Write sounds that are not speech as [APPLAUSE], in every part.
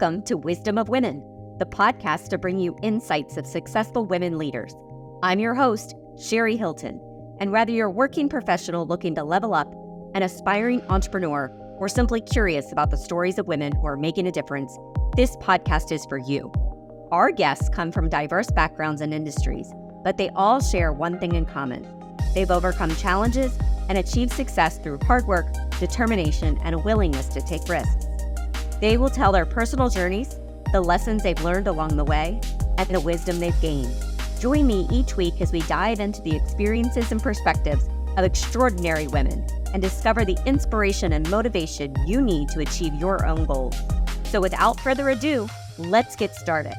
Welcome to Wisdom of Women, the podcast to bring you insights of successful women leaders. I'm your host, Sherry Hilton, and whether you're a working professional looking to level up, an aspiring entrepreneur, or simply curious about the stories of women who are making a difference, this podcast is for you. Our guests come from diverse backgrounds and industries, but they all share one thing in common. They've overcome challenges and achieved success through hard work, determination, and a willingness to take risks. They will tell their personal journeys, the lessons they've learned along the way, and the wisdom they've gained. Join me each week as we dive into the experiences and perspectives of extraordinary women and discover the inspiration and motivation you need to achieve your own goals. So, without further ado, let's get started.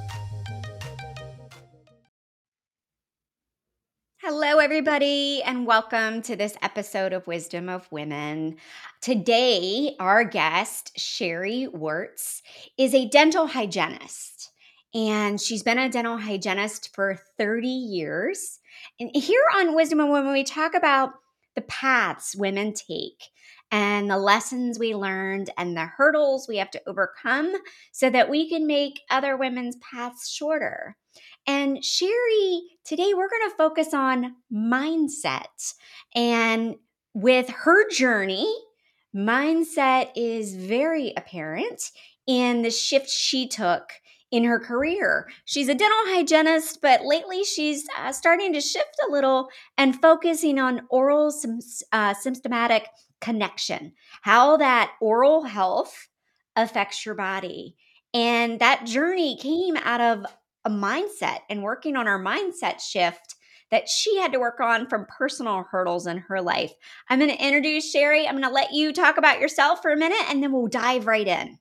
Hello, everybody, and welcome to this episode of Wisdom of Women. Today, our guest, Sheree Wertz, is a dental hygienist, and she's been a dental hygienist for 30 years. And here on Wisdom of Women, we talk about the paths women take and the lessons we learned and the hurdles we have to overcome so that we can make other women's paths shorter. And Sheree, today we're going to focus on mindset. And with her journey, mindset is very apparent in the shift she took in her career. She's a dental hygienist, but lately she's uh, starting to shift a little and focusing on oral uh, systemic connection, how that oral health affects your body. And that journey came out of a mindset and working on our mindset shift that she had to work on from personal hurdles in her life. I'm going to introduce Sheree. I'm going to let you talk about yourself for a minute and then we'll dive right in.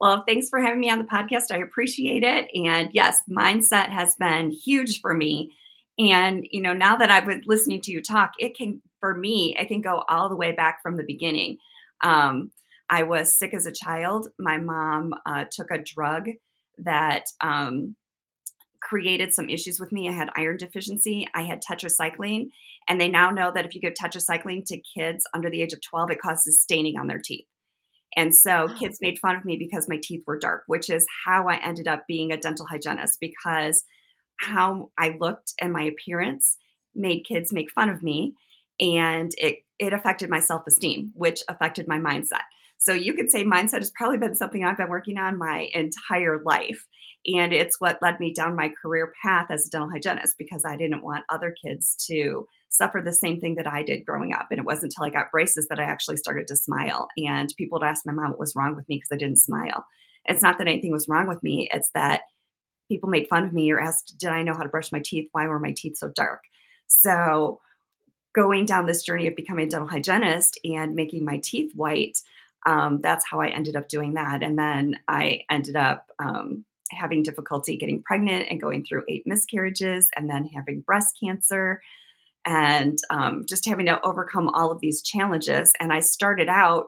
Well, thanks for having me on the podcast. I appreciate it. And yes, mindset has been huge for me. And, you know, now that I've been listening to you talk, it can, for me, it can go all the way back from the beginning. Um, I was sick as a child. My mom uh, took a drug that um, created some issues with me. I had iron deficiency, I had tetracycline, and they now know that if you give tetracycline to kids under the age of 12, it causes staining on their teeth. And so oh. kids made fun of me because my teeth were dark, which is how I ended up being a dental hygienist because how I looked and my appearance made kids make fun of me and it it affected my self-esteem, which affected my mindset. So you could say mindset has probably been something I've been working on my entire life. And it's what led me down my career path as a dental hygienist because I didn't want other kids to suffer the same thing that I did growing up. And it wasn't until I got braces that I actually started to smile. And people would ask my mom what was wrong with me because I didn't smile. It's not that anything was wrong with me, it's that people made fun of me or asked, Did I know how to brush my teeth? Why were my teeth so dark? So, going down this journey of becoming a dental hygienist and making my teeth white, um, that's how I ended up doing that. And then I ended up um, having difficulty getting pregnant and going through eight miscarriages and then having breast cancer and um, just having to overcome all of these challenges. And I started out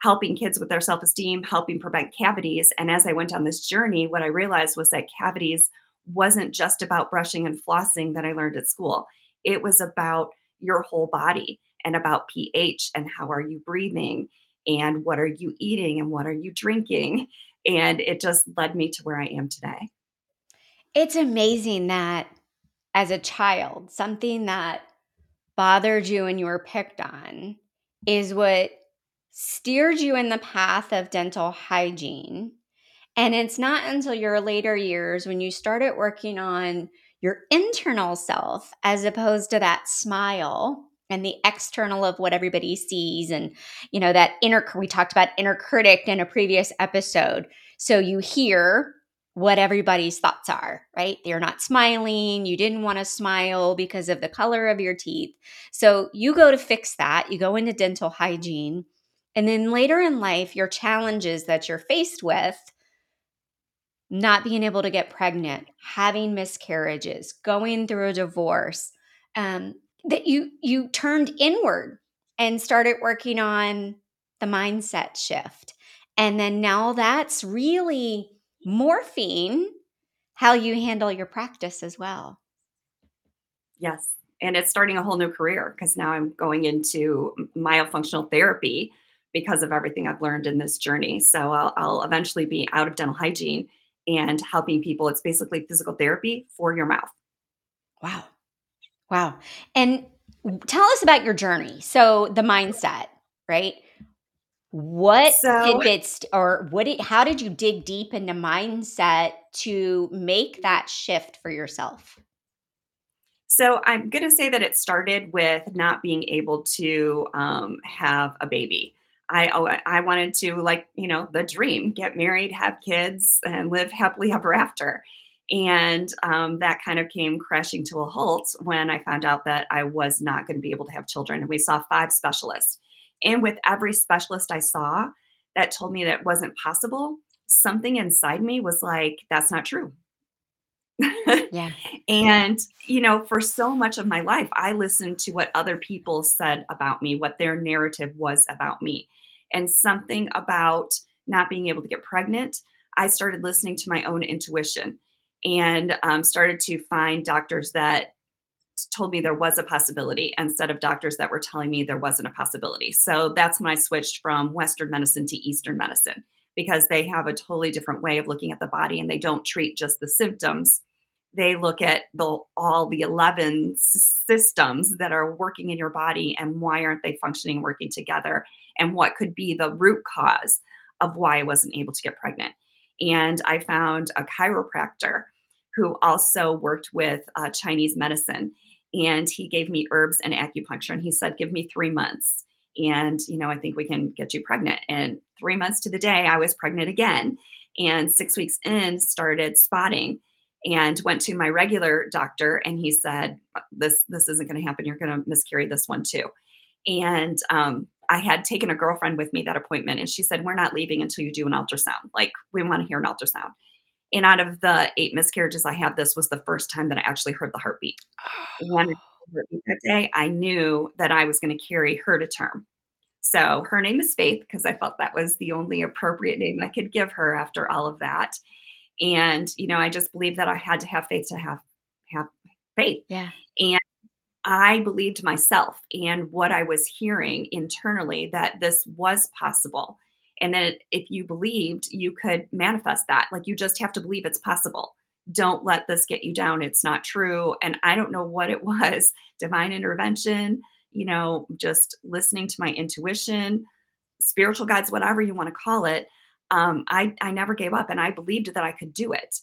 helping kids with their self esteem, helping prevent cavities. And as I went on this journey, what I realized was that cavities wasn't just about brushing and flossing that I learned at school, it was about your whole body and about pH and how are you breathing and what are you eating and what are you drinking and it just led me to where I am today. It's amazing that as a child, something that bothered you and you were picked on is what steered you in the path of dental hygiene. And it's not until your later years when you started working on your internal self as opposed to that smile and the external of what everybody sees and you know that inner we talked about inner critic in a previous episode. So you hear what everybody's thoughts are right? You're not smiling. You didn't want to smile because of the color of your teeth. So you go to fix that. You go into dental hygiene. And then later in life your challenges that you're faced with not being able to get pregnant having miscarriages going through a divorce um, that you you turned inward and started working on the mindset shift and then now that's really morphing how you handle your practice as well yes and it's starting a whole new career because now i'm going into myofunctional therapy because of everything I've learned in this journey. So I'll, I'll eventually be out of dental hygiene and helping people. It's basically physical therapy for your mouth. Wow. Wow. And tell us about your journey. So the mindset, right? What So tidbits or what did how did you dig deep into mindset to make that shift for yourself? So I'm going to say that it started with not being able to um, have a baby. I oh, I wanted to like you know the dream, get married, have kids, and live happily ever after. And um, that kind of came crashing to a halt when I found out that I was not going to be able to have children. And we saw five specialists. And with every specialist I saw that told me that wasn't possible, something inside me was like, that's not true [LAUGHS] Yeah. and, you know, for so much of my life, I listened to what other people said about me, what their narrative was about me. And something about not being able to get pregnant, I started listening to my own intuition and um, started to find doctors that told me there was a possibility instead of doctors that were telling me there wasn't a possibility. So that's when I switched from Western medicine to Eastern medicine because they have a totally different way of looking at the body and they don't treat just the symptoms they look at the all the 11 systems that are working in your body and why aren't they functioning working together and what could be the root cause of why I wasn't able to get pregnant. And I found a chiropractor who also worked with uh, Chinese medicine. And he gave me herbs and acupuncture. And he said, Give me three months. And, you know, I think we can get you pregnant. And three months to the day, I was pregnant again. And six weeks in, started spotting and went to my regular doctor and he said uh, this this isn't going to happen you're going to miscarry this one too and um, i had taken a girlfriend with me that appointment and she said we're not leaving until you do an ultrasound like we want to hear an ultrasound and out of the eight miscarriages i had this was the first time that i actually heard the heartbeat when [SIGHS] heartbeat that day i knew that i was going to carry her to term so her name is faith because i felt that was the only appropriate name i could give her after all of that and, you know, I just believed that I had to have faith to have have faith. Yeah. And I believed myself and what I was hearing internally that this was possible. And that if you believed, you could manifest that. Like you just have to believe it's possible. Don't let this get you down. It's not true. And I don't know what it [LAUGHS] was divine intervention, you know, just listening to my intuition, spiritual guides, whatever you want to call it um, I, I never gave up and I believed that I could do it.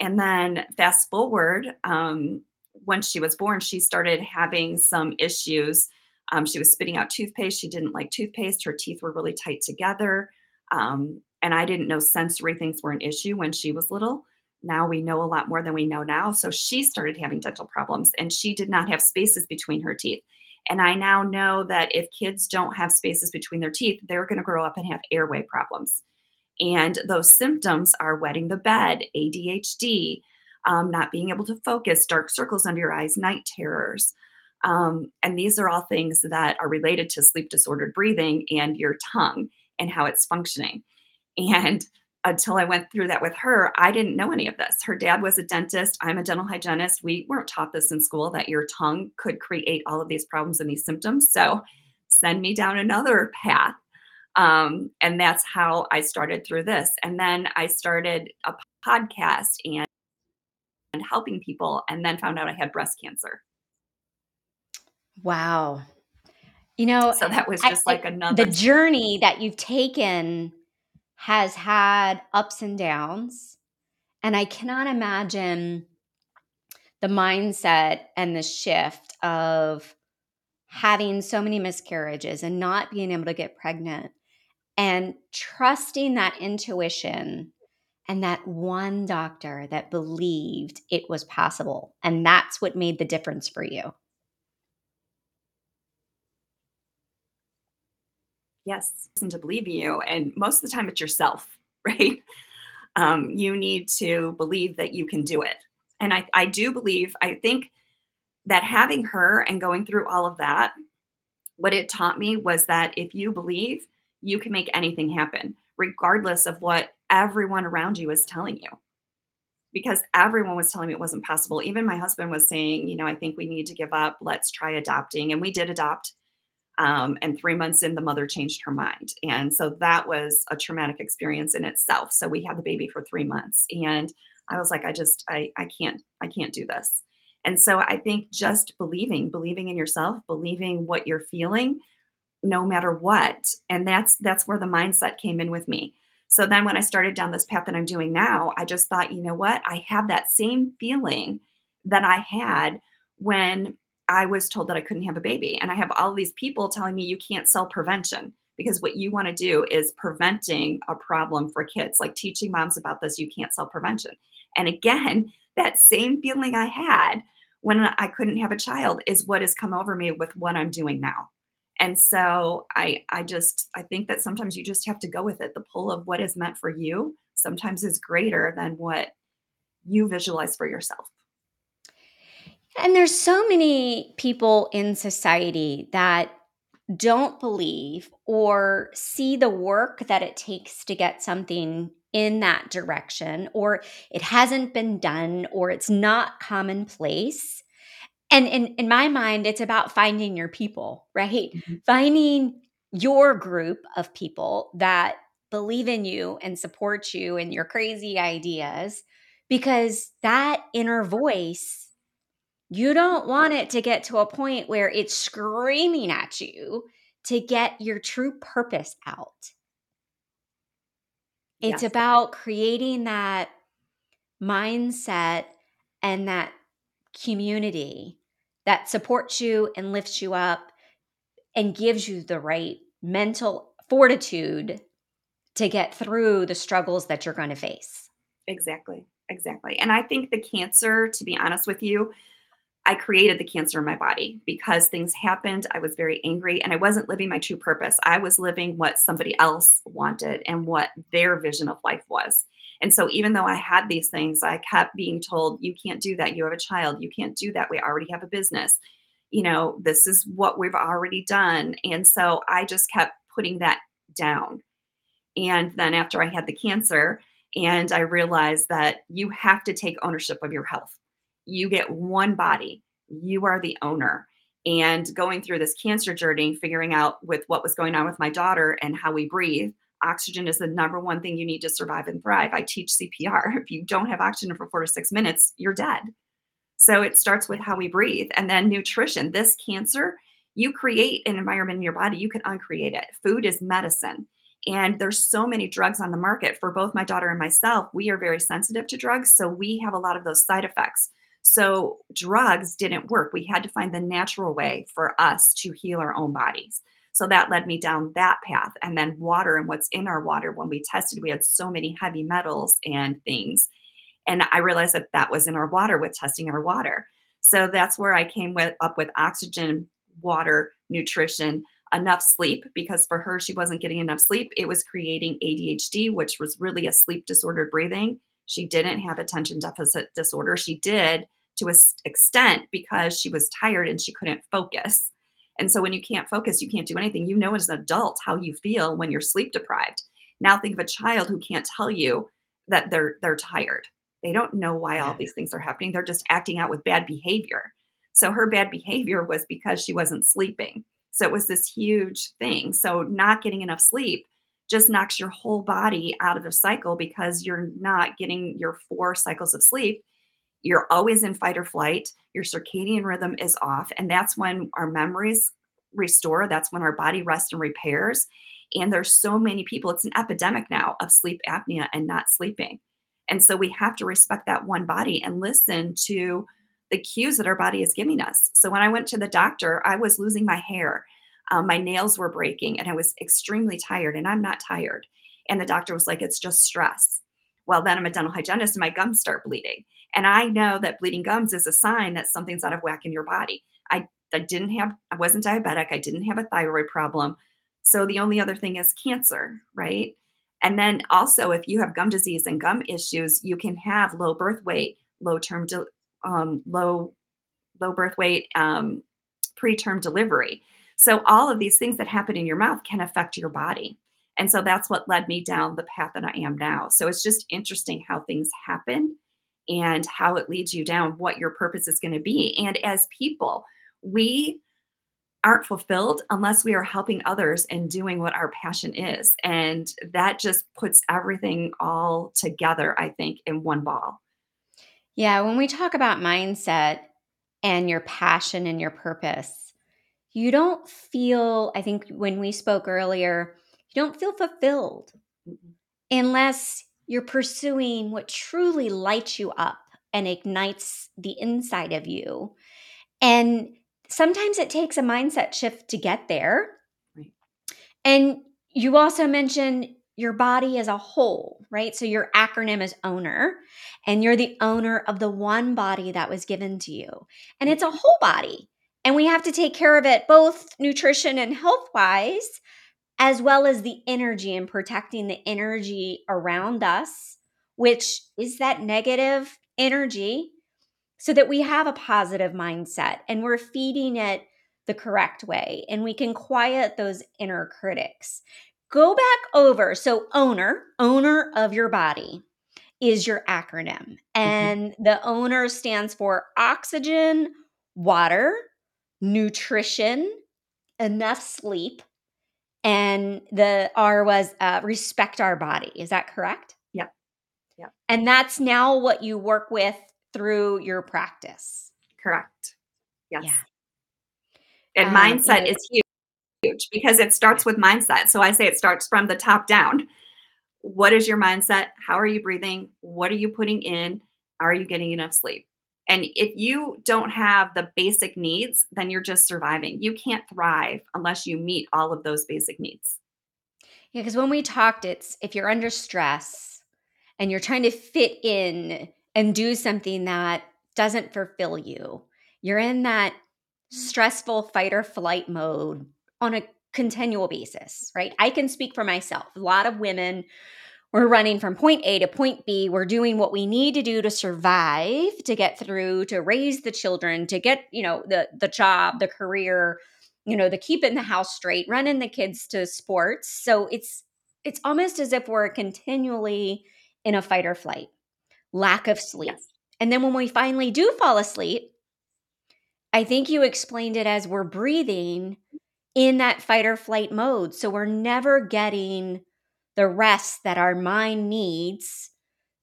And then fast forward, um, once she was born, she started having some issues. Um, she was spitting out toothpaste. She didn't like toothpaste. Her teeth were really tight together. Um, and I didn't know sensory things were an issue when she was little. Now we know a lot more than we know now. So she started having dental problems and she did not have spaces between her teeth. And I now know that if kids don't have spaces between their teeth, they're going to grow up and have airway problems. And those symptoms are wetting the bed, ADHD, um, not being able to focus, dark circles under your eyes, night terrors. Um, and these are all things that are related to sleep disordered breathing and your tongue and how it's functioning. And until I went through that with her, I didn't know any of this. Her dad was a dentist. I'm a dental hygienist. We weren't taught this in school that your tongue could create all of these problems and these symptoms. So send me down another path um, and that's how I started through this. And then I started a podcast and, and helping people, and then found out I had breast cancer. Wow. You know, So that was I, just I like the another journey that you've taken has had ups and downs, and I cannot imagine the mindset and the shift of having so many miscarriages and not being able to get pregnant and trusting that intuition and that one doctor that believed it was possible. And that's what made the difference for you. Yes, person to believe in you. And most of the time, it's yourself, [LAUGHS] right? Um, you need to believe that you can do it. And I, I do believe, I think that having her and going through all of that, what it taught me was that if you believe, you can make anything happen, regardless of what everyone around you is telling you. Because everyone was telling me it wasn't possible. Even my husband was saying, you know, I think we need to give up. Let's try adopting. And we did adopt. Um, and three months in, the mother changed her mind. And so that was a traumatic experience in itself. So we had the baby for three months. And I was like, I just, I, I can't, I can't do this. And so I think just believing, believing in yourself, believing what you're feeling, no matter what. And that's that's where the mindset came in with me. So then when I started down this path that I'm doing now, I just thought, you know what? I have that same feeling that I had when I was told that I couldn't have a baby. And I have all these people telling me you can't sell prevention because what you want to do is preventing a problem for kids, like teaching moms about this, you can't sell prevention. And again, [LAUGHS] that same feeling I had when I couldn't have a child is what has come over me with what I'm doing now. And so I I just I think that sometimes you just have to go with it. The pull of what is meant for you sometimes is greater than what you visualize for yourself. And there's so many people in society that don't believe or see the work that it takes to get something in that direction, or it hasn't been done, or it's not commonplace. And in, in my mind, it's about finding your people, right? Mhm. Finding your group of people that believe in you and support you and your crazy ideas, because that inner voice you don't want it to get to a point where it's screaming at you to get your true purpose out. It's Yes, about creating that mindset and that community that supports you and lifts you up and gives you the right mental fortitude to get through the struggles that you're going to face. exactly. Exactly. And I think the cancer, to be honest with you, I created the cancer in my body because things happened. I was very angry and I wasn't living my true purpose. I was living what somebody else wanted and what their vision of life was. And so, even though I had these things, I kept being told, you can't do that. You have a child. You can't do that. We already have a business. You know, this is what we've already done. And so, I just kept putting that down. And then, after I had the cancer, and I realized that you have to take ownership of your health you get one body, you are the owner. And going through this cancer journey, figuring out with what was going on with my daughter and how we breathe, oxygen is the number one thing you need to survive and thrive. I teach CPR. [LAUGHS] If you don't have oxygen for four to six minutes, you're dead. So it starts with how we breathe and then nutrition. This cancer, you create an environment in your body, you can uncreate it. Food is medicine. And there's so many drugs on the market for both my daughter and myself. We are very sensitive to drugs. So we have a lot of those side effects. So drugs didn't work. We had to find the natural way for us to heal our own bodies. So that led me down that path. And then water and what's in our water. When we tested, we had so many heavy metals and things. And I realized that that was in our water with testing our water. So that's where I came with, up with oxygen, water, nutrition, enough sleep because for her she wasn't getting enough sleep. It was creating ADHD, which was really a sleep disordered breathing. She didn't have attention deficit disorder. She did to a extent because she was tired and she couldn't focus. And so when you can't focus, you can't do anything. You know as an adult how you feel when you're sleep deprived. Now think of a child who can't tell you that they're they're tired. They don't know why all these things are happening. They're just acting out with bad behavior. So her bad behavior was because she wasn't sleeping. So it was this huge thing. So not getting enough sleep just knocks your whole body out of the cycle because you're not getting your four cycles of sleep you're always in fight or flight. Your circadian rhythm is off. And that's when our memories restore. That's when our body rests and repairs. And there's so many people, it's an epidemic now of sleep apnea and not sleeping. And so we have to respect that one body and listen to the cues that our body is giving us. So when I went to the doctor, I was losing my hair. Um, my nails were breaking and I was extremely tired, and I'm not tired. And the doctor was like, it's just stress. Well, then I'm a dental hygienist and my gums start bleeding. And I know that bleeding gums is a sign that something's out of whack in your body. I, I didn't have, I wasn't diabetic. I didn't have a thyroid problem. So the only other thing is cancer, right? And then also, if you have gum disease and gum issues, you can have low birth weight, low term, de- um, low, low birth weight, um, preterm delivery. So all of these things that happen in your mouth can affect your body. And so that's what led me down the path that I am now. So it's just interesting how things happen and how it leads you down, what your purpose is going to be. And as people, we aren't fulfilled unless we are helping others and doing what our passion is. And that just puts everything all together, I think, in one ball. Yeah, when we talk about mindset and your passion and your purpose, you don't feel, I think when we spoke earlier, you don't feel fulfilled Mhm. unless you're pursuing what truly lights you up and ignites the inside of you. And sometimes it takes a mindset shift to get there. Right. And you also mentioned your body as a whole, right? So your acronym is owner, and you're the owner of the one body that was given to you. And it's a whole body. And we have to take care of it both nutrition and health wise, as well as the energy and protecting the energy around us, which is that negative energy, so that we have a positive mindset and we're feeding it the correct way and we can quiet those inner critics. Go back over. So, owner, owner of your body is your acronym. Mm-hmm. And the owner stands for oxygen, water, nutrition, enough sleep, and the R was uh, respect our body. Is that correct? Yeah. Yeah. And that's now what you work with through your practice. Correct. Yes. Yeah. And Um, mindset you know- is huge because it starts with mindset. So I say it starts from the top down. What is your mindset? How are you breathing? What are you putting in? Are you getting enough sleep? And if you don't have the basic needs, then you're just surviving. You can't thrive unless you meet all of those basic needs. Yeah, because when we talked, it's if you're under stress and you're trying to fit in and do something that doesn't fulfill you, you're in that mm. stressful fight or flight mode on a continual basis, right? I can speak for myself. A lot of women, we're running from point A to point B. We're doing what we need to do to survive, to get through, to raise the children, to get, you know, the the job, the career, you know, the keeping the house straight, running the kids to sports. So it's it's almost as if we're continually in a fight or flight, lack of sleep. Yes. And then when we finally do fall asleep, I think you explained it as we're breathing in that fight or flight mode. So we're never getting the rest that our mind needs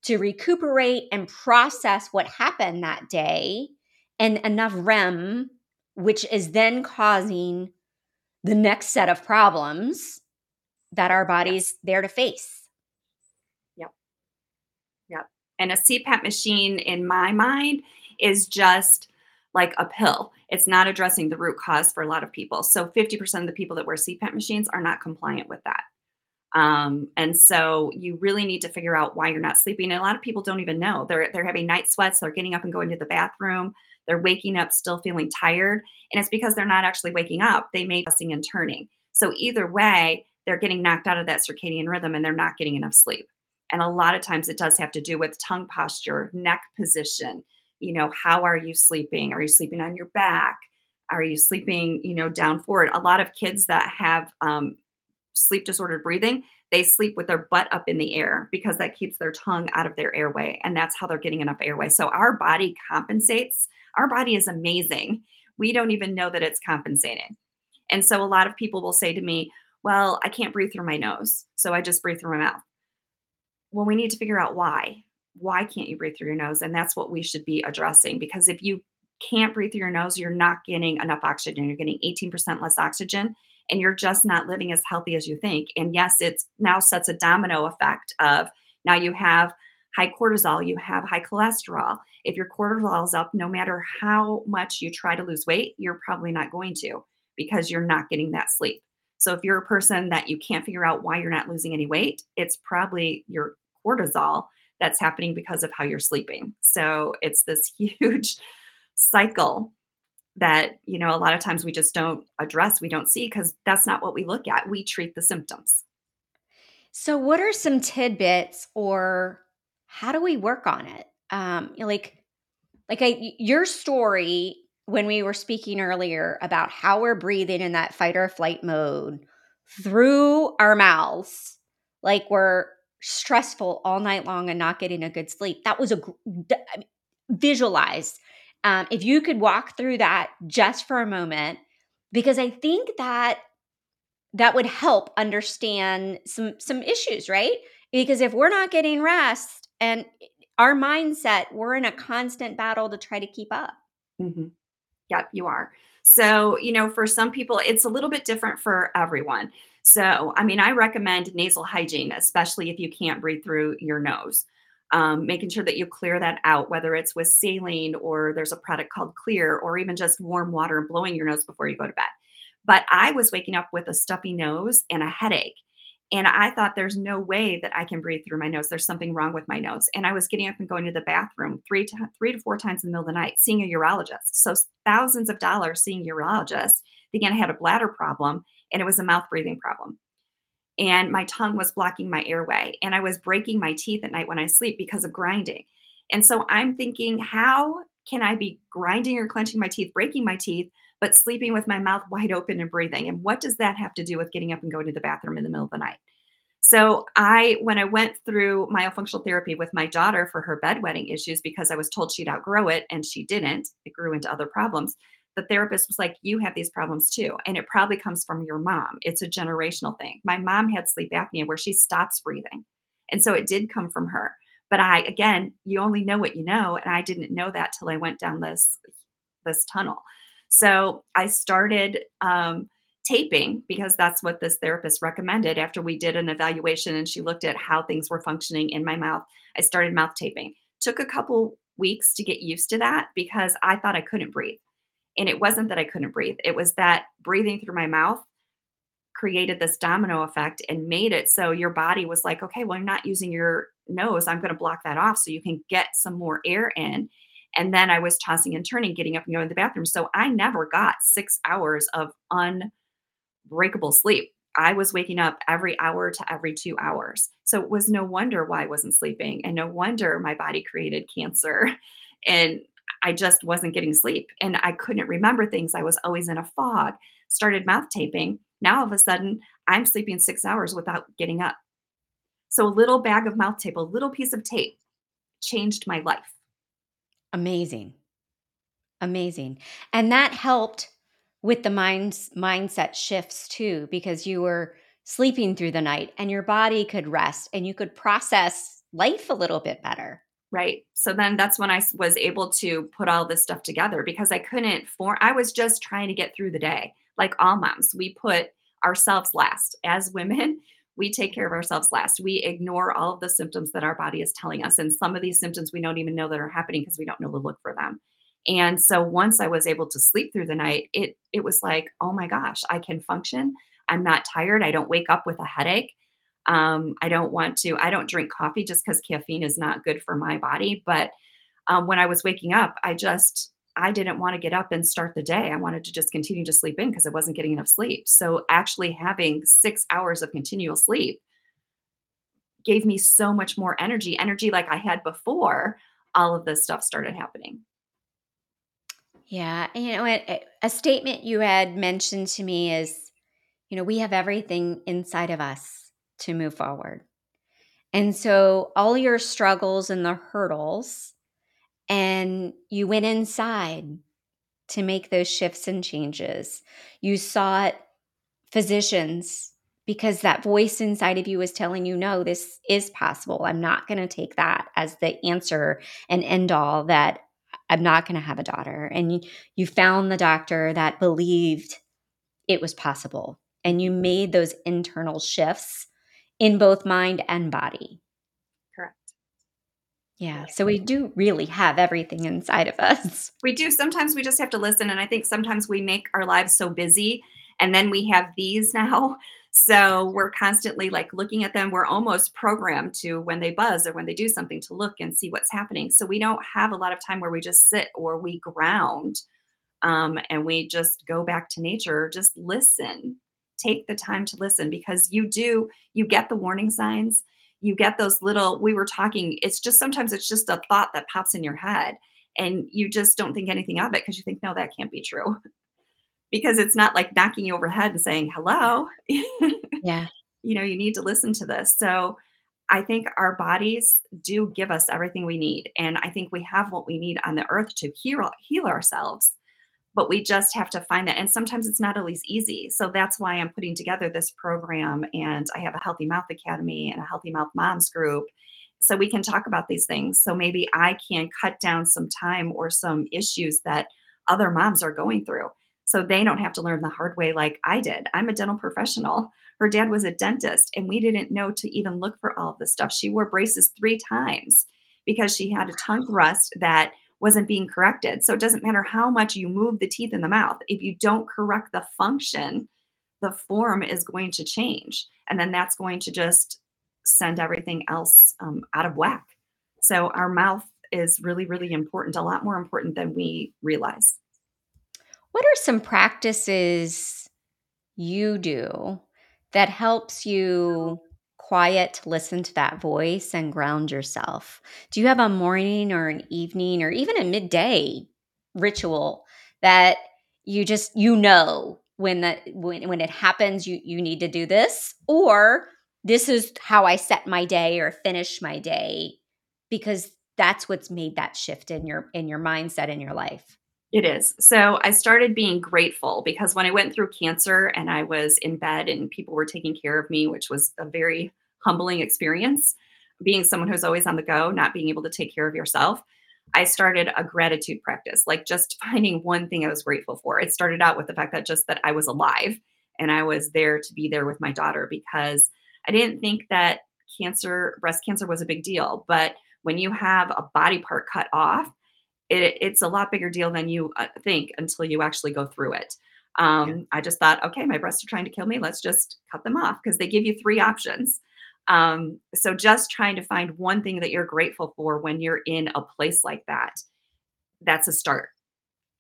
to recuperate and process what happened that day and enough REM, which is then causing the next set of problems that our body's there to face. Yep. Yep. And a CPAP machine, in my mind, is just like a pill. It's not addressing the root cause for a lot of people. So 50% of the people that wear CPAP machines are not compliant with that. Um, and so you really need to figure out why you're not sleeping. And a lot of people don't even know. They're they're having night sweats, they're getting up and going to the bathroom, they're waking up still feeling tired. And it's because they're not actually waking up. They may be tossing and turning. So either way, they're getting knocked out of that circadian rhythm and they're not getting enough sleep. And a lot of times it does have to do with tongue posture, neck position. You know, how are you sleeping? Are you sleeping on your back? Are you sleeping, you know, down forward? A lot of kids that have um, sleep disordered breathing, they sleep with their butt up in the air because that keeps their tongue out of their airway. And that's how they're getting enough airway. So our body compensates. Our body is amazing. We don't even know that it's compensating. And so a lot of people will say to me, well, I can't breathe through my nose. So I just breathe through my mouth. Well, we need to figure out why. Why can't you breathe through your nose? And that's what we should be addressing because if you can't breathe through your nose, you're not getting enough oxygen. You're getting 18% less oxygen and you're just not living as healthy as you think. And yes, it's now sets a domino effect of now you have high cortisol, you have high cholesterol. If your cortisol is up, no matter how much you try to lose weight, you're probably not going to because you're not getting that sleep. So if you're a person that you can't figure out why you're not losing any weight, it's probably your cortisol that's happening because of how you're sleeping. So it's this [LAUGHS] huge cycle that, you know, a lot of times we just don't address, we don't see because that's not what we look at. We treat the symptoms. So, what are some tidbits, or how do we work on it? Um, like, like I, your story when we were speaking earlier about how we're breathing in that fight or flight mode through our mouths, like we're stressful all night long and not getting a good sleep. That was a gr- mean, visualize. Um, if you could walk through that just for a moment because I think that that would help understand some some issues, right? Because if we're not getting rest and our mindset, we're in a constant battle to try to keep up. Mhm. Yep, you are. So, you know, for some people, it's a little bit different for everyone. So, I mean, I recommend nasal hygiene, especially if you can't breathe through your nose. Um, making sure that you clear that out, whether it's with saline or there's a product called Xlear, or even just warm water and blowing your nose before you go to bed. But I was waking up with a stuffy nose and a headache. And I thought there's no way that I can breathe through my nose. There's something wrong with my nose. And I was getting up and going to the bathroom three to three to four times in the middle of the night, seeing a urologist. So thousands of dollars seeing a urologist. Again, I had a bladder problem and it was a mouth breathing problem. And my tongue was blocking my airway. And I was breaking my teeth at night when I sleep because of grinding. And so I'm thinking, how can I be grinding or clenching my teeth, breaking my teeth, but sleeping with my mouth wide open and breathing. And what does that have to do with getting up and going to the bathroom in the middle of the night? So I when I went through myofunctional therapy with my daughter for her bedwetting issues because I was told she'd outgrow it and she didn't. It grew into other problems. The therapist was like, "You have these problems too, and it probably comes from your mom. It's a generational thing." My mom had sleep apnea where she stops breathing. And so it did come from her. But I again, you only know what you know, and I didn't know that till I went down this this tunnel. So I started um, taping because that's what this therapist recommended after we did an evaluation and she looked at how things were functioning in my mouth. I started mouth taping. Took a couple weeks to get used to that because I thought I couldn't breathe. And it wasn't that I couldn't breathe, it was that breathing through my mouth created this domino effect and made it so your body was like, okay, well, you're not using your nose. I'm going to block that off so you can get some more air in. And then I was tossing and turning, getting up and going to the bathroom. So I never got six hours of unbreakable sleep. I was waking up every hour to every two hours. So it was no wonder why I wasn't sleeping. And no wonder my body created cancer. [LAUGHS] And I just wasn't getting sleep. And I couldn't remember things. I was always in a fog. Started mouth taping. Now all of a sudden, I'm sleeping six hours without getting up. So a little bag of mouth tape, a little piece of tape changed my life. Amazing. Amazing. And that helped with the mind, mindset shifts too because you were sleeping through the night and your body could rest and you could process life a little bit better. Right. So then that's when I was able to put all this stuff together because I couldn't for I was just trying to get through the day. Like all moms, we put ourselves last. As women, [LAUGHS] we take care of ourselves last. We ignore all of the symptoms that our body is telling us. And some of these symptoms we don't even know that are happening because we don't know to look for them. And so once I was able to sleep through the night, it it was like, oh my gosh, I can function. I'm not tired. I don't wake up with a headache. Um, I don't want to, I don't drink coffee just because caffeine is not good for my body. But um, when I was waking up, I just I didn't want to get up and start the day. I wanted to just continue to sleep in because I wasn't getting enough sleep. So actually having six hours of continual sleep gave me so much more energy, energy like I had before all of this stuff started happening. Yeah, you know, a, a statement you had mentioned to me is, you know, we have everything inside of us to move forward. And so all your struggles and the hurdles and you went inside to make those shifts and changes. You sought physicians because that voice inside of you was telling you, no, this is possible. I'm not going to take that as the answer and end all that I'm not going to have a daughter. And you, found the doctor that believed it was possible. And you made those internal shifts in both mind and body. Correct. Yeah. So we do really have everything inside of us. [LAUGHS] We do. Sometimes we just have to listen. And I think sometimes we make our lives so busy and then we have these [LAUGHS] now. So we're constantly like looking at them. We're almost programmed to when they buzz or when they do something to look and see what's happening. So we don't have a lot of time where we just sit or we ground um, and we just go back to nature. Just listen. Take the time to listen because you do, you get the warning signs. You get those little, we were talking, it's just sometimes it's just a thought that pops in your head and you just don't think anything of it because you think, no, that can't be true [LAUGHS] because it's not like knocking you over the head and saying, hello. [LAUGHS] Yeah. You know, you need to listen to this. So I think our bodies do give us everything we need. And I think we have what we need on the earth to heal, heal ourselves. But we just have to find that. And sometimes it's not always easy. So that's why I'm putting together this program. And I have a Healthy Mouth Academy and a Healthy Mouth Moms group. So we can talk about these things. So maybe I can cut down some time or some issues that other moms are going through. So they don't have to learn the hard way like I did. I'm a dental professional. Her dad was a dentist, and we didn't know to even look for all of this stuff. She wore braces three times because she had a tongue thrust that wasn't being corrected. So it doesn't matter how much you move the teeth in the mouth. If you don't correct the function, the form is going to change. And then that's going to just send everything else um, out of whack. So our mouth is really, really important, a lot more important than we realize. What are some practices you do that helps you quiet listen to that voice and ground yourself? Do you have a morning or an evening or even a midday ritual that you just you know when that when when it happens you you need to do this or this is how I set my day or finish my day because that's what's made that shift in your in your mindset in your life. It is. So I started being grateful because when I went through cancer and I was in bed and people were taking care of me, which was a very humbling experience, being someone who's always on the go, not being able to take care of yourself, I started a gratitude practice, like just [LAUGHS] finding one thing I was grateful for. It started out with the fact that just that I was alive and I was there to be there with my daughter because I didn't think that cancer, breast cancer was a big deal. But when you have a body part cut off, it, it's a lot bigger deal than you uh, think until you actually go through it. Um, yeah. I just thought, okay, my breasts are trying to kill me. Let's just cut them off because they give you three options. Um, so just trying to find one thing that you're grateful for when you're in a place like that, that's a start.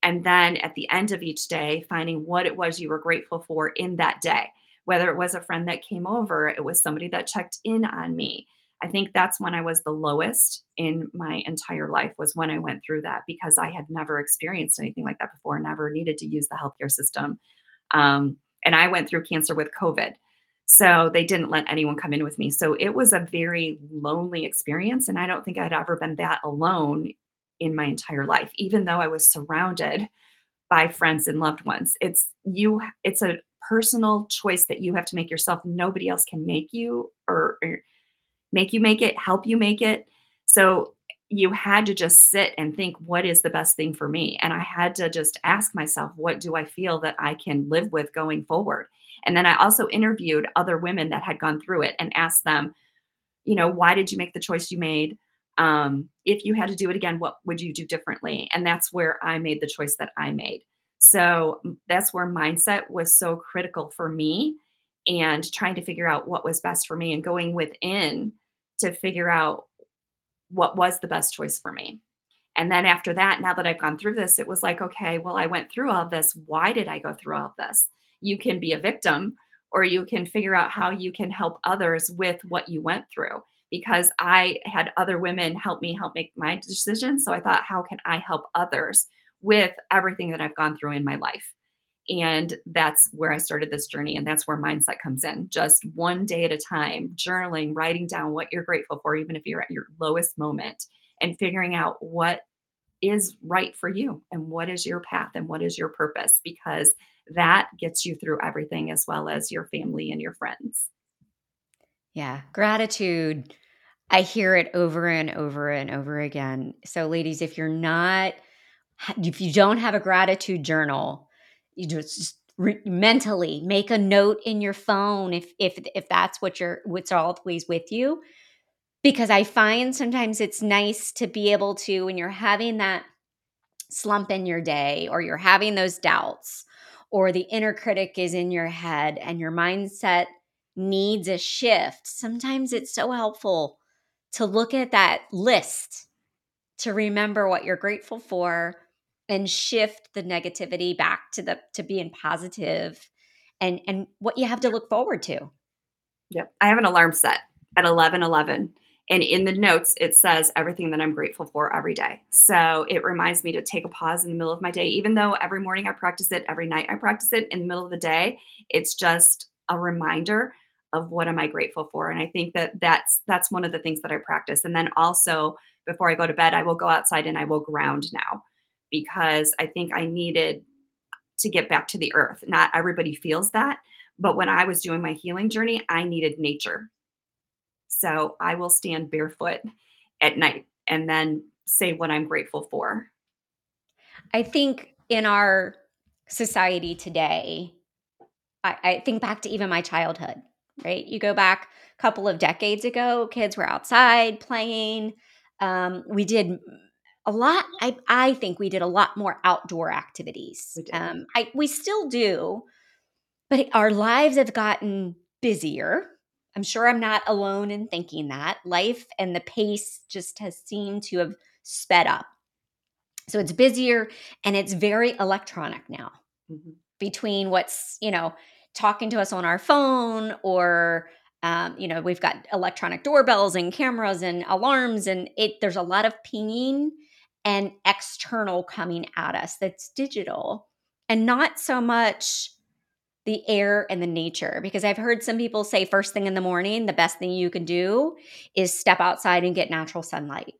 And then at the end of each day, finding what it was you were grateful for in that day, whether it was a friend that came over, it was somebody that checked in on me, I think that's when I was the lowest in my entire life was when I went through that because I had never experienced anything like that before, never needed to use the healthcare system. Um, and I went through cancer with COVID. So they didn't let anyone come in with me. So it was a very lonely experience. And I don't think I'd ever been that alone in my entire life, even though I was surrounded by friends and loved ones. It's you, it's a personal choice that you have to make yourself. Nobody else can make you or, or make you make it, help you make it. So you had to just sit and think, what is the best thing for me? And I had to just ask myself, what do I feel that I can live with going forward? And then I also interviewed other women that had gone through it and asked them, you know, why did you make the choice you made? Um, if you had to do it again, what would you do differently? And that's where I made the choice that I made. So that's where mindset was so critical for me and trying to figure out what was best for me and going within to figure out what was the best choice for me. And then after that, now that I've gone through this, it was like, okay, well, I went through all this. Why did I go through all this? You can be a victim or you can figure out how you can help others with what you went through. Because I had other women help me help make my decisions. So I thought, how can I help others with everything that I've gone through in my life? And that's where I started this journey. And that's where mindset comes in just one day at a time, journaling, writing down what you're grateful for, even if you're at your lowest moment, and figuring out what is right for you and what is your path and what is your purpose, because that gets you through everything as well as your family and your friends. Yeah. Gratitude. I hear it over and over and over again. So, ladies, if you're not, if you don't have a gratitude journal, you just re- mentally make a note in your phone if if if that's what you're what's always with you. Because i find sometimes it's nice to be able to when you're having that slump in your day or you're having those doubts or the inner critic is in your head and your mindset needs a shift sometimes it's so helpful to look at that list to remember what you're grateful for and shift the negativity back to the to being positive and and what you have to look forward to. Yep. I have an alarm set at 11 11 and in the notes it says everything that i'm grateful for every day. So it reminds me to take a pause in the middle of my day. Even though every morning i practice it every night i practice it in the middle of the day it's just a reminder of what am i grateful for and i think that that's that's one of the things that i practice. And then also before i go to bed i will go outside and i will ground now because I think I needed to get back to the earth. Not everybody feels that, but when I was doing my healing journey, I needed nature. So I will stand barefoot at night and then say what I'm grateful for. I think in our society today, I, I think back to even my childhood, right? You go back a couple of decades ago, kids were outside playing. Um, we did a lot. I, I think we did a lot more outdoor activities. We. Um, I, we still do, but our lives have gotten busier. I'm sure I'm not alone in thinking that. Life and the pace just has seemed to have sped up. So it's busier and it's very electronic now Mhm. between what's, you know, talking to us on our phone or um, you know, we've got electronic doorbells and cameras and alarms and it there's a lot of pinging and external coming at us that's digital and not so much the air and the nature because I've heard some people say first thing in the morning the best thing you can do is step outside and get natural sunlight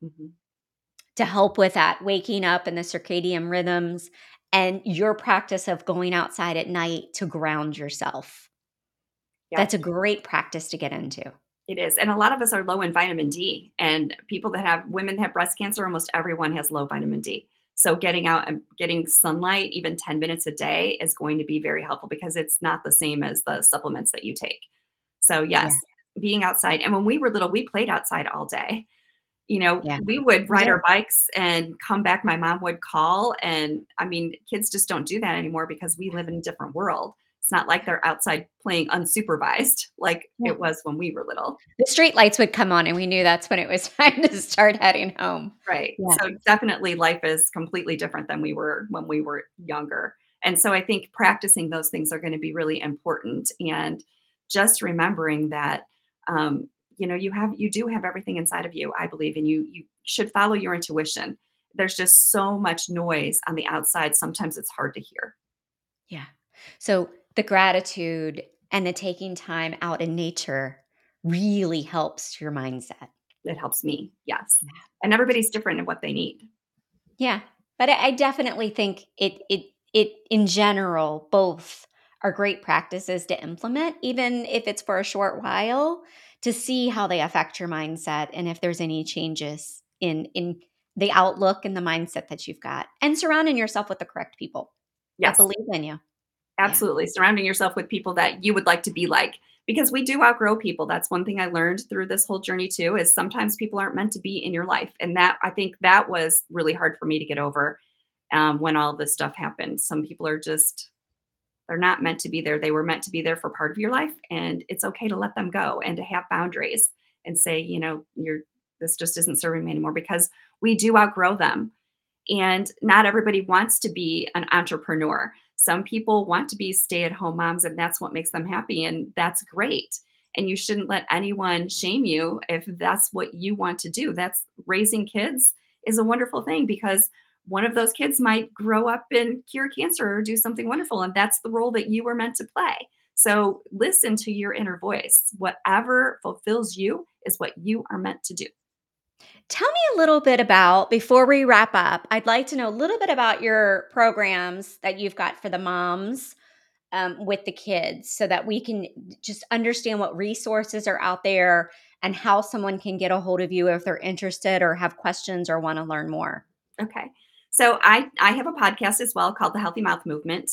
Mhm. to help with that waking up and the circadian rhythms and your practice of going outside at night to ground yourself. Yeah. That's a great practice to get into. It is. And a lot of us are low in vitamin D. And people that have women that have breast cancer, almost everyone has low vitamin D. So getting out and getting sunlight, even 10 minutes a day, is going to be very helpful because it's not the same as the supplements that you take. So yes, being outside. And when we were little, we played outside all day. You know, Yeah. we would ride did. our bikes and come back. My mom would call. And I mean, kids just don't do that anymore because we live in a different world. It's not like they're outside playing unsupervised like Yeah. it was when we were little. The street lights would come on and we knew that's when it was [LAUGHS] time to start heading home. Right. Yeah. So definitely life is completely different than we were when we were younger. And so I think practicing those things are going to be really important and just remembering that um, you know you have you do have everything inside of you, I believe, and you you should follow your intuition. There's just so much noise on the outside. Sometimes it's hard to hear. Yeah. So the gratitude and the taking time out in nature really helps your mindset. It helps me. Yes. Yeah. And everybody's different in what they need. Yeah, but I I definitely think it it it in general both are great practices to implement, even if it's for a short while, to see how they affect your mindset and if there's any changes in in the outlook and the mindset that you've got, and surrounding yourself with the correct people that Yes. believe in you. Yeah, Absolutely, surrounding yourself with people that you would like to be like, because we do outgrow people. That's one thing I learned through this whole journey too, is sometimes people aren't meant to be in your life, and that I think that was really hard for me to get over, um, when all this stuff happened. Some people are just they're not meant to be there. They were meant to be there for part of your life, and it's okay to let them go and to have boundaries and say, you know, you're this just isn't serving me anymore because we do outgrow them. And not everybody wants to be an entrepreneur. Some people want to be stay at home moms, and that's what makes them happy. And that's great. And you shouldn't let anyone shame you if that's what you want to do. That's raising kids is a wonderful thing because one of those kids might grow up and cure cancer or do something wonderful. And that's the role that you were meant to play. So listen to your inner voice. Whatever fulfills you is what you are meant to do. Tell me a little bit about before we wrap up, I'd like to know a little bit about your programs that you've got for the moms um, with the kids so that we can just understand what resources are out there and how someone can get a hold of you if they're interested or have questions or want to learn more. Okay. So I I have a podcast as well called the Healthy Mouth Movement.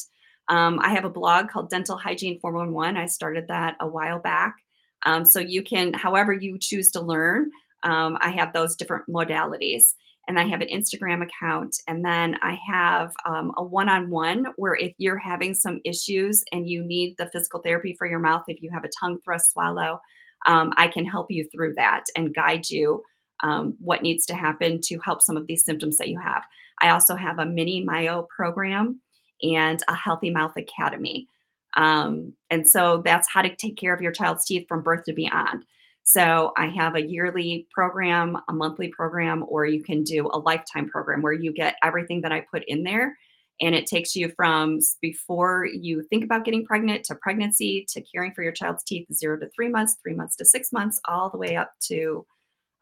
Um, I have a blog called Dental Hygiene 411. I started that a while back. Um, so you can, however you choose to learn, um, I have those different modalities. And I have an Instagram account. And then I have um, a one on one where if you're having some issues and you need the physical therapy for your mouth, if you have a tongue thrust swallow, um, I can help you through that and guide you um, what needs to happen to help some of these symptoms that you have. I also have a mini Myo program and a Healthy Mouth Academy. Um, and so that's how to take care of your child's teeth from birth to beyond. So I have a yearly program, a monthly program, or you can do a lifetime program where you get everything that I put in there. And it takes you from before you think about getting pregnant to pregnancy to caring for your child's teeth, zero to three months, three months to six months, all the way up to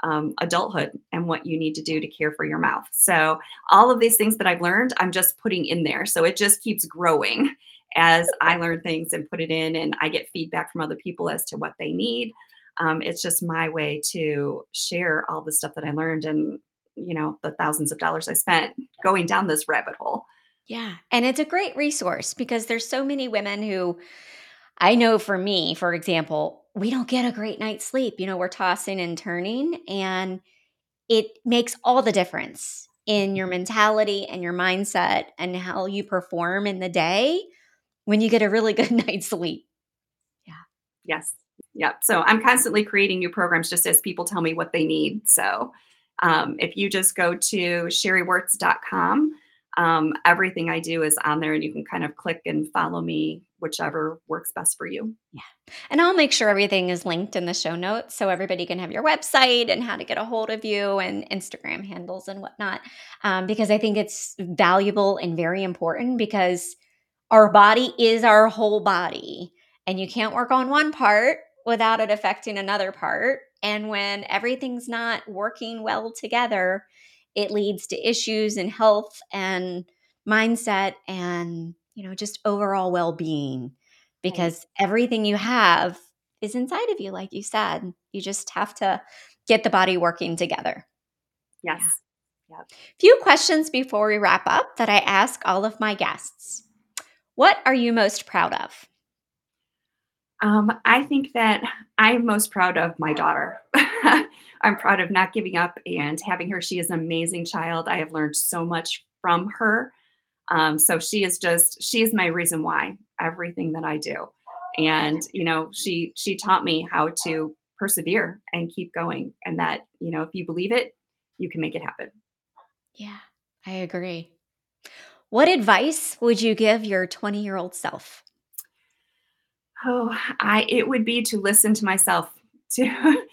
um, adulthood and what you need to do to care for your mouth. So, all of these things that I've learned, I'm just putting in there. So, it just keeps growing as I learn things and put it in, and I get feedback from other people as to what they need. Um, it's just my way to share all the stuff that I learned and, you know, the thousands of dollars I spent going down this rabbit hole. Yeah. And it's a great resource because there's so many women who I know for me, for example, we don't get a great night's sleep. You know, we're tossing and turning, and it makes all the difference in your mentality and your mindset and how you perform in the day when you get a really [LAUGHS] good night's sleep. Yeah. Yes. Yep. So I'm constantly creating new programs just as people tell me what they need. So um, if you just go to shereewertz.com, um, everything I do is on there, and you can kind of click and follow me, whichever works best for you. Yeah. And I'll make sure everything is linked in the show notes so everybody can have your website and how to get a hold of you and Instagram handles and whatnot. Um, because I think it's valuable and very important because our body is our whole body, and you can't work on one part without it affecting another part. And when everything's not working well together, it leads to issues in health and mindset and you know just overall well-being. Because everything you have is inside of you like you said. You just have to get the body working together. Yes. Yeah. yep. few questions before we wrap up that i ask all of my guests. What are you most proud of um, I think that I'm most proud of my daughter. [LAUGHS] I'm proud of not giving up and having her. She is an amazing child. I have learned so much from her. Um, so she is just she is my reason why everything that I do. And you know, she she taught me how to persevere and keep going and that, you know, if you believe it, you can make it happen. Yeah, I agree. What advice would you give your 20-year-old self? Oh, I it would be to listen to myself [LAUGHS] to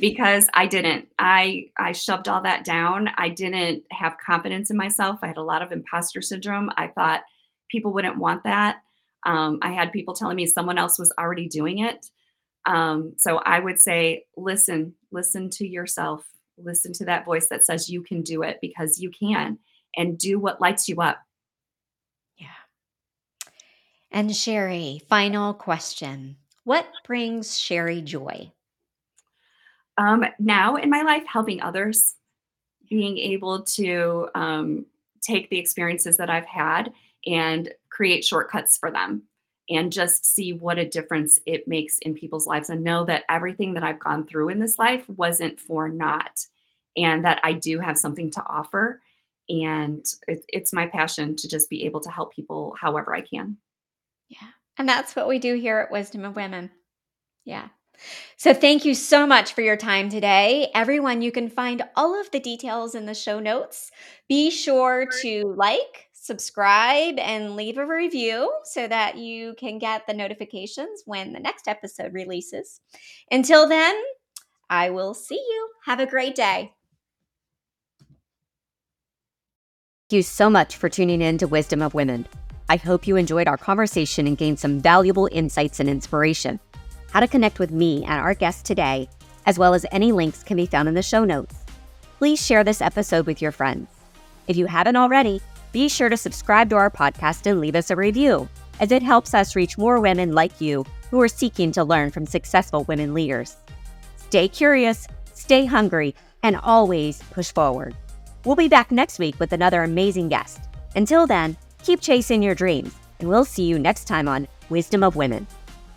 because I didn't. I I shoved all that down. I didn't have confidence in myself. I had a lot of imposter syndrome. I thought people wouldn't want that. Um, I had people telling me someone else was already doing it. Um, so I would say, listen, listen to yourself. Listen to that voice that says you can do it because you can, and do what lights you up. And Sheree, final question. What brings Sheree joy? Um, now in my life, helping others, being able to um, take the experiences that I've had and create shortcuts for them and just see what a difference it makes in people's lives and know that everything that I've gone through in this life wasn't for naught and that I do have something to offer. And it, it's my passion to just be able to help people however I can. Yeah. And that's what we do here at Wisdom of Women. Yeah. So, thank you so much for your time today. Everyone, you can find all of the details in the show notes. Be sure to like, subscribe, and leave a review so that you can get the notifications when the next episode releases. Until then, I will see you. Have a great day. Thank you so much for tuning in to Wisdom of Women. I hope you enjoyed our conversation and gained some valuable insights and inspiration. How to connect with me and our guest today, as well as any links, can be found in the show notes. Please share this episode with your friends. If you haven't already, be sure to subscribe to our podcast and leave us a review, as it helps us reach more women like you who are seeking to learn from successful women leaders. Stay curious, stay hungry, and always push forward. We'll be back next week with another amazing guest. Until then, keep chasing your dreams, and we'll see you next time on Wisdom of Women.